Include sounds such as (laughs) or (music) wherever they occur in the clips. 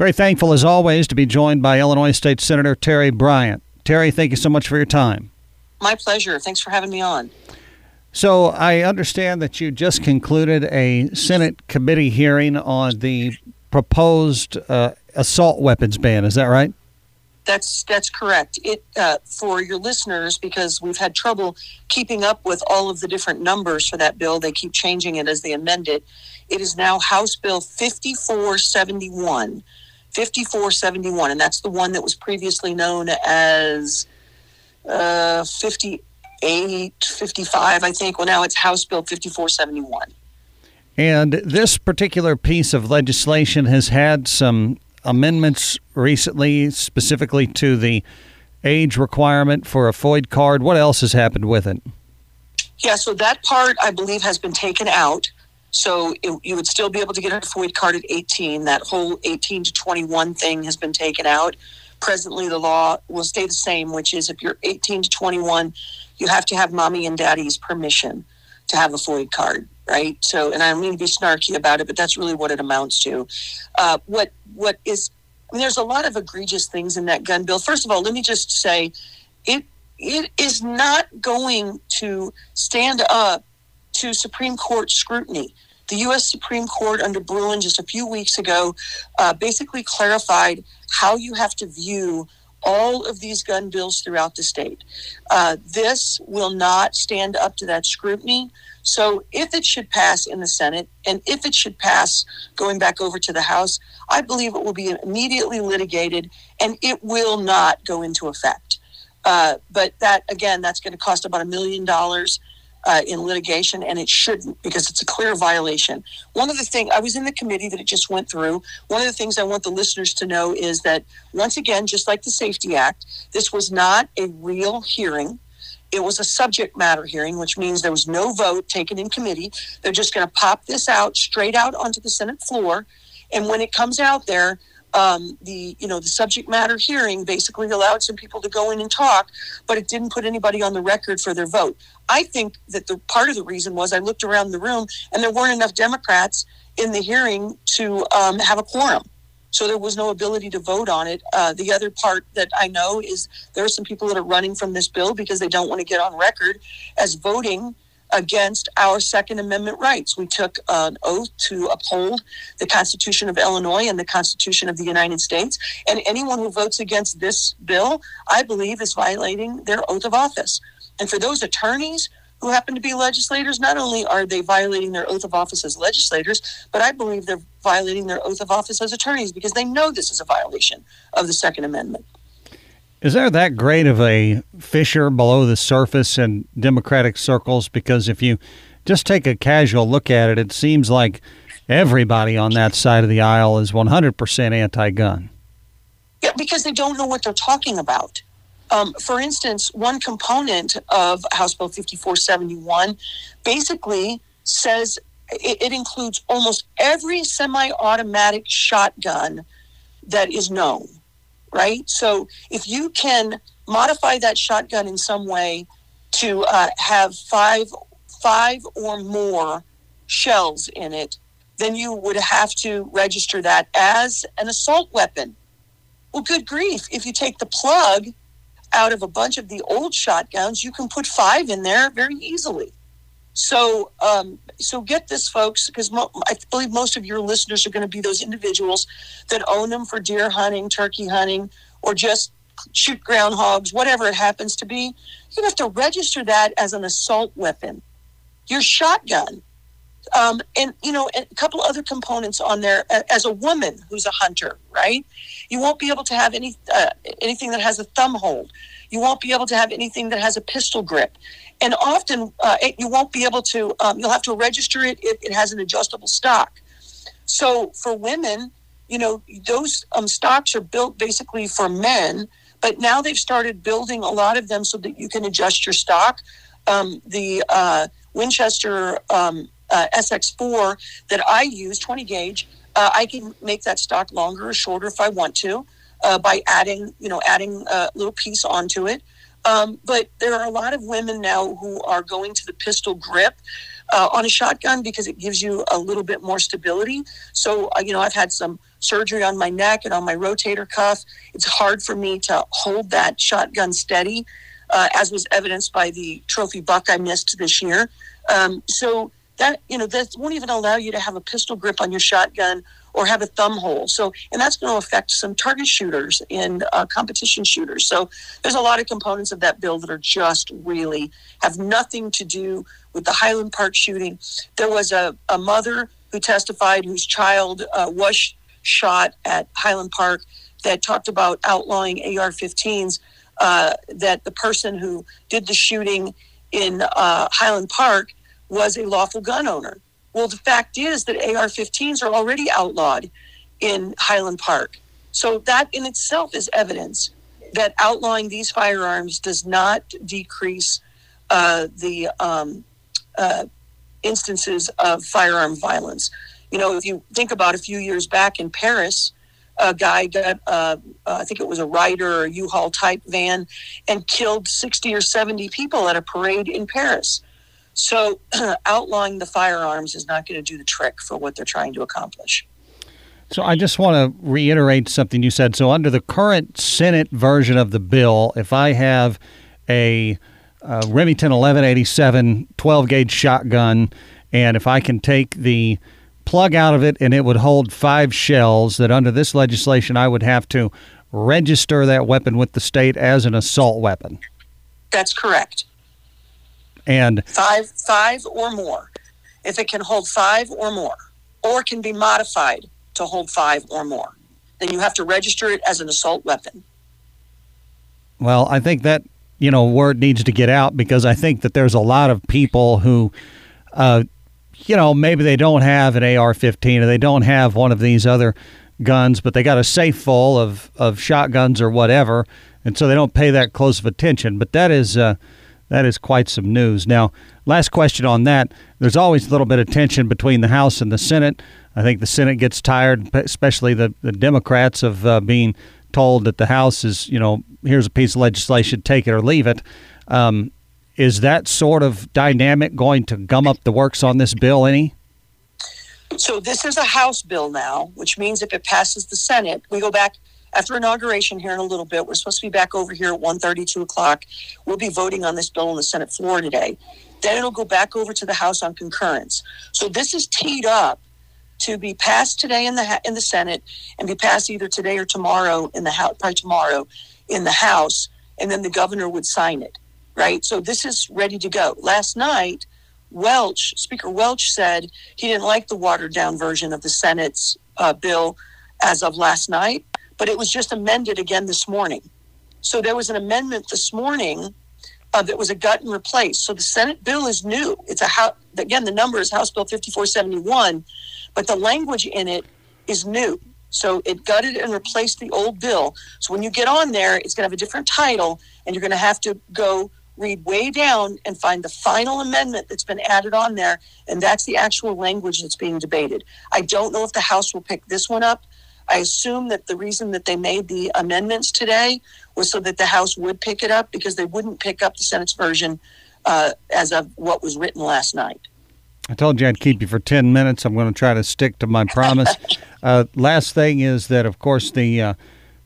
Very thankful, as always, to be joined by Illinois State Senator Terri Bryant. Terri, thank you so much for your time. My pleasure. Thanks for having me on. So, I understand that you just concluded a Senate committee hearing on the proposed uh, assault weapons ban. Is that right? That's that's correct. It uh, for your listeners because we've had trouble keeping up with all of the different numbers for that bill. They keep changing it as they amend it. It is now House Bill 5471. 5471, and that's the one that was previously known as uh, 58, 55, I think. Well, now it's House Bill 5471. And this particular piece of legislation has had some amendments recently, specifically to the age requirement for a FOID card. What else has happened with it? Yeah, so that part I believe has been taken out. So it, you would still be able to get a FOID card at 18. That whole 18 to 21 thing has been taken out. Presently, the law will stay the same, which is if you're 18 to 21, you have to have mommy and daddy's permission to have a FOID card, right? So, and I don't mean to be snarky about it, but that's really what it amounts to. Uh, what what is? I mean, there's a lot of egregious things in that gun bill. First of all, let me just say, it it is not going to stand up to Supreme Court scrutiny. The U.S. Supreme Court under Bruen just a few weeks ago uh, basically clarified how you have to view all of these gun bills throughout the state. Uh, this will not stand up to that scrutiny. So, if it should pass in the Senate and if it should pass going back over to the House, I believe it will be immediately litigated and it will not go into effect. Uh, but that, again, that's going to cost about a million dollars uh, in litigation, and it shouldn't because it's a clear violation. One of the things I was in the committee that it just went through. One of the things I want the listeners to know is that once again, just like the Safety Act, this was not a real hearing. It was a subject matter hearing, which means there was no vote taken in committee. They're just going to pop this out straight out onto the Senate floor, and when it comes out there, um, the you know the subject matter hearing basically allowed some people to go in and talk, but it didn't put anybody on the record for their vote. I think that the part of the reason was I looked around the room and there weren't enough Democrats in the hearing to um, have a quorum. So there was no ability to vote on it. Uh, the other part that I know is there are some people that are running from this bill because they don't want to get on record as voting against our Second Amendment rights. We took an oath to uphold the Constitution of Illinois and the Constitution of the United States. And anyone who votes against this bill, I believe, is violating their oath of office. And for those attorneys who happen to be legislators, not only are they violating their oath of office as legislators, but I believe they're violating their oath of office as attorneys because they know this is a violation of the Second Amendment. Is there that great of a fissure below the surface in Democratic circles? Because if you just take a casual look at it, it seems like everybody on that side of the aisle is 100% anti gun. Yeah, because they don't know what they're talking about. Um, for instance, one component of House Bill 5471 basically says it, it includes almost every semi automatic shotgun that is known right? So if you can modify that shotgun in some way to uh, have five five or more shells in it, then you would have to register that as an assault weapon. Well, good grief! If you take the plug out of a bunch of the old shotguns, you can put five in there very easily. So, um, so get this, folks, because mo- I believe most of your listeners are going to be those individuals that own them for deer hunting, turkey hunting, or just shoot groundhogs, whatever it happens to be. You have to register that as an assault weapon. Your shotgun, um, and you know, a couple other components on there. As a woman who's a hunter, right? You won't be able to have any uh, anything that has a thumb hold. You won't be able to have anything that has a pistol grip and often uh, you won't be able to. Um, you'll have to register it if it has an adjustable stock. So for women, you know, those um, stocks are built basically for men, but now they've started building a lot of them so that you can adjust your stock. Um, the uh, Winchester um, uh, SX4 that I use, 20 gauge, uh, I can make that stock longer or shorter if I want to uh, by adding, you know, adding a little piece onto it. Um, but there are a lot of women now who are going to the pistol grip uh, on a shotgun because it gives you a little bit more stability. So, uh, you know, I've had some surgery on my neck and on my rotator cuff. It's hard for me to hold that shotgun steady, uh, as was evidenced by the trophy buck I missed this year. Um, so that you know that won't even allow you to have a pistol grip on your shotgun or have a thumb hole. So, and that's going to affect some target shooters and uh, competition shooters. So, there's a lot of components of that bill that are just really have nothing to do with the Highland Park shooting. There was a, a mother who testified whose child uh, was shot at Highland Park that talked about outlawing AR 15s. Uh, that the person who did the shooting in uh, Highland Park was a lawful gun owner. Well, the fact is that AR 15s are already outlawed in Highland Park. So that in itself is evidence that outlawing these firearms does not decrease uh, the um, uh, instances of firearm violence. You know, if you think about a few years back in Paris, a guy got, uh, I think it was a Ryder or U-Haul type van, and killed 60 or 70 people at a parade in Paris. So (clears throat) outlawing the firearms is not going to do the trick for what they're trying to accomplish. So I just want to reiterate something you said. So under the current Senate version of the bill, if I have a uh, Remington 1187 12 gauge shotgun, and if I can take the plug out of it and it would hold five shells, that under this legislation I would have to register that weapon with the state as an assault weapon. That's correct. And five, five or more. If it can hold five or more, or can be modified to hold five or more, then you have to register it as an assault weapon. Well, I think that you know word needs to get out because I think that there's a lot of people who, uh, you know, maybe they don't have an AR-15 or they don't have one of these other guns, but they got a safe full of of shotguns or whatever, and so they don't pay that close of attention. But that is. Uh, that is quite some news. Now, last question on that. There's always a little bit of tension between the House and the Senate. I think the Senate gets tired, especially the, the Democrats, of uh, being told that the House is, you know, here's a piece of legislation, take it or leave it. Um, is that sort of dynamic going to gum up the works on this bill any? So this is a House bill now, which means if it passes the Senate, we go back – after inauguration here in a little bit. We're supposed to be back over here at 1.30, 2 o'clock. We'll be voting on this bill on the Senate floor today. Then it'll go back over to the House on concurrence. So this is teed up to be passed today in the in the Senate and be passed either today or tomorrow in the House, probably tomorrow in the House, and then the governor would sign it. Right. So this is ready to go. Last night, Welch, Speaker Welch said he didn't like the watered down version of the Senate's uh, bill as of last night but it was just amended again this morning. So there was an amendment this morning uh, that was a gut and replace. So the Senate bill is new. It's a how again the number is House Bill 5471, but the language in it is new. So it gutted and replaced the old bill. So when you get on there, it's going to have a different title, and you're going to have to go read way down and find the final amendment that's been added on there, and that's the actual language that's being debated. I don't know if the House will pick this one up. I assume that the reason that they made the amendments today was so that the House would pick it up because they wouldn't pick up the Senate's version uh, as of what was written last night. I told you I'd keep you for 10 minutes. I'm going to try to stick to my promise. (laughs) uh, last thing is that, of course, the uh,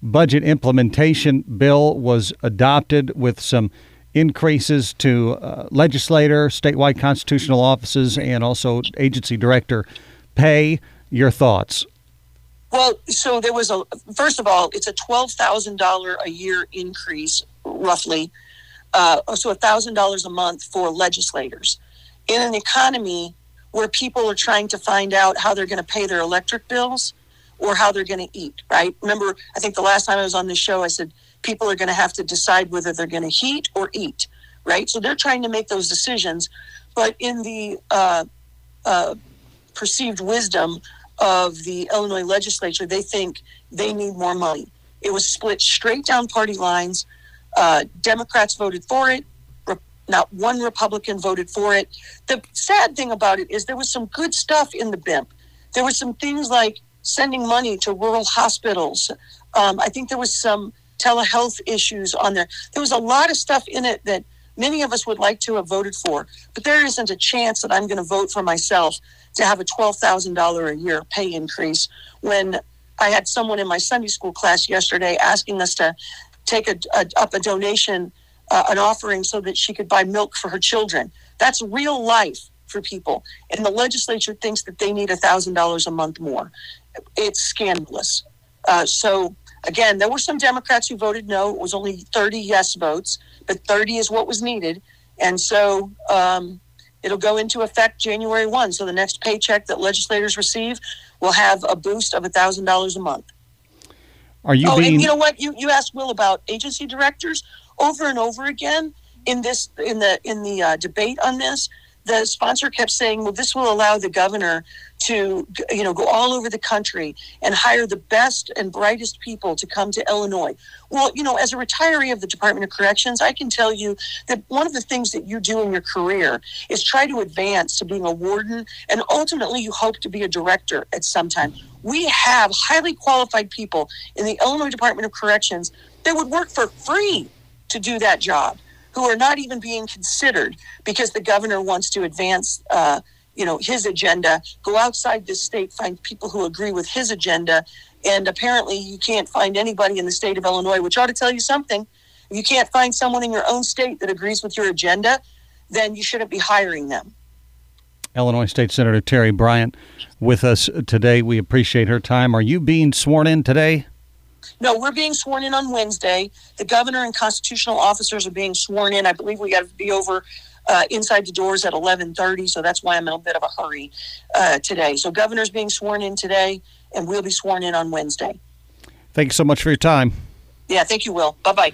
budget implementation bill was adopted with some increases to uh, legislator, statewide constitutional offices, and also agency director pay. Your thoughts? Well, so there was a first of all, it's a twelve thousand dollar a year increase, roughly. Uh, so thousand dollars a month for legislators in an economy where people are trying to find out how they're going to pay their electric bills or how they're going to eat. Right? Remember, I think the last time I was on this show, I said people are going to have to decide whether they're going to heat or eat. Right? So they're trying to make those decisions, but in the uh, uh, perceived wisdom of the Illinois legislature, they think they need more money. It was split straight down party lines. Uh, Democrats voted for it. Re- not one Republican voted for it. The sad thing about it is there was some good stuff in the BIMP. There were some things like sending money to rural hospitals. Um, I think there was some telehealth issues on there. There was a lot of stuff in it that many of us would like to have voted for, but there isn't a chance that I'm going to vote for myself to have a $12,000 a year pay increase when I had someone in my Sunday school class yesterday asking us to take a, a up a donation, uh, an offering, so that she could buy milk for her children. That's real life for people, and the legislature thinks that they need a thousand dollars a month more. It's scandalous. Uh, so again, there were some Democrats who voted no. It was only 30 yes votes, but 30 is what was needed, and so. Um, it'll go into effect January 1. So the next paycheck that legislators receive will have a boost of $1,000 a month. Are you oh, being... and you know what? You, you asked Will about agency directors over and over again in this in the in the uh, debate on this the sponsor kept saying, well, this will allow the governor to, you know, go all over the country and hire the best and brightest people to come to Illinois. Well, you know, as a retiree of the Department of Corrections, I can tell you that one of the things that you do in your career is try to advance to being a warden, and ultimately you hope to be a director at some time. We have highly qualified people in the Illinois Department of Corrections that would work for free to do that job who are not even being considered because the governor wants to advance, uh, you know, his agenda. Go outside the state, find people who agree with his agenda, and apparently you can't find anybody in the state of Illinois, which ought to tell you something. If you can't find someone in your own state that agrees with your agenda, then you shouldn't be hiring them. Illinois State Senator Terri Bryant with us today. We appreciate her time. Are you being sworn in today? No, we're being sworn in on Wednesday. The governor and constitutional officers are being sworn in. I believe we got to be over uh, inside the doors at 11:30, so that's why I'm in a bit of a hurry uh, today. So governor's being sworn in today, and we'll be sworn in on Wednesday. Thank you so much for your time. Yeah, thank you, Will. Bye bye.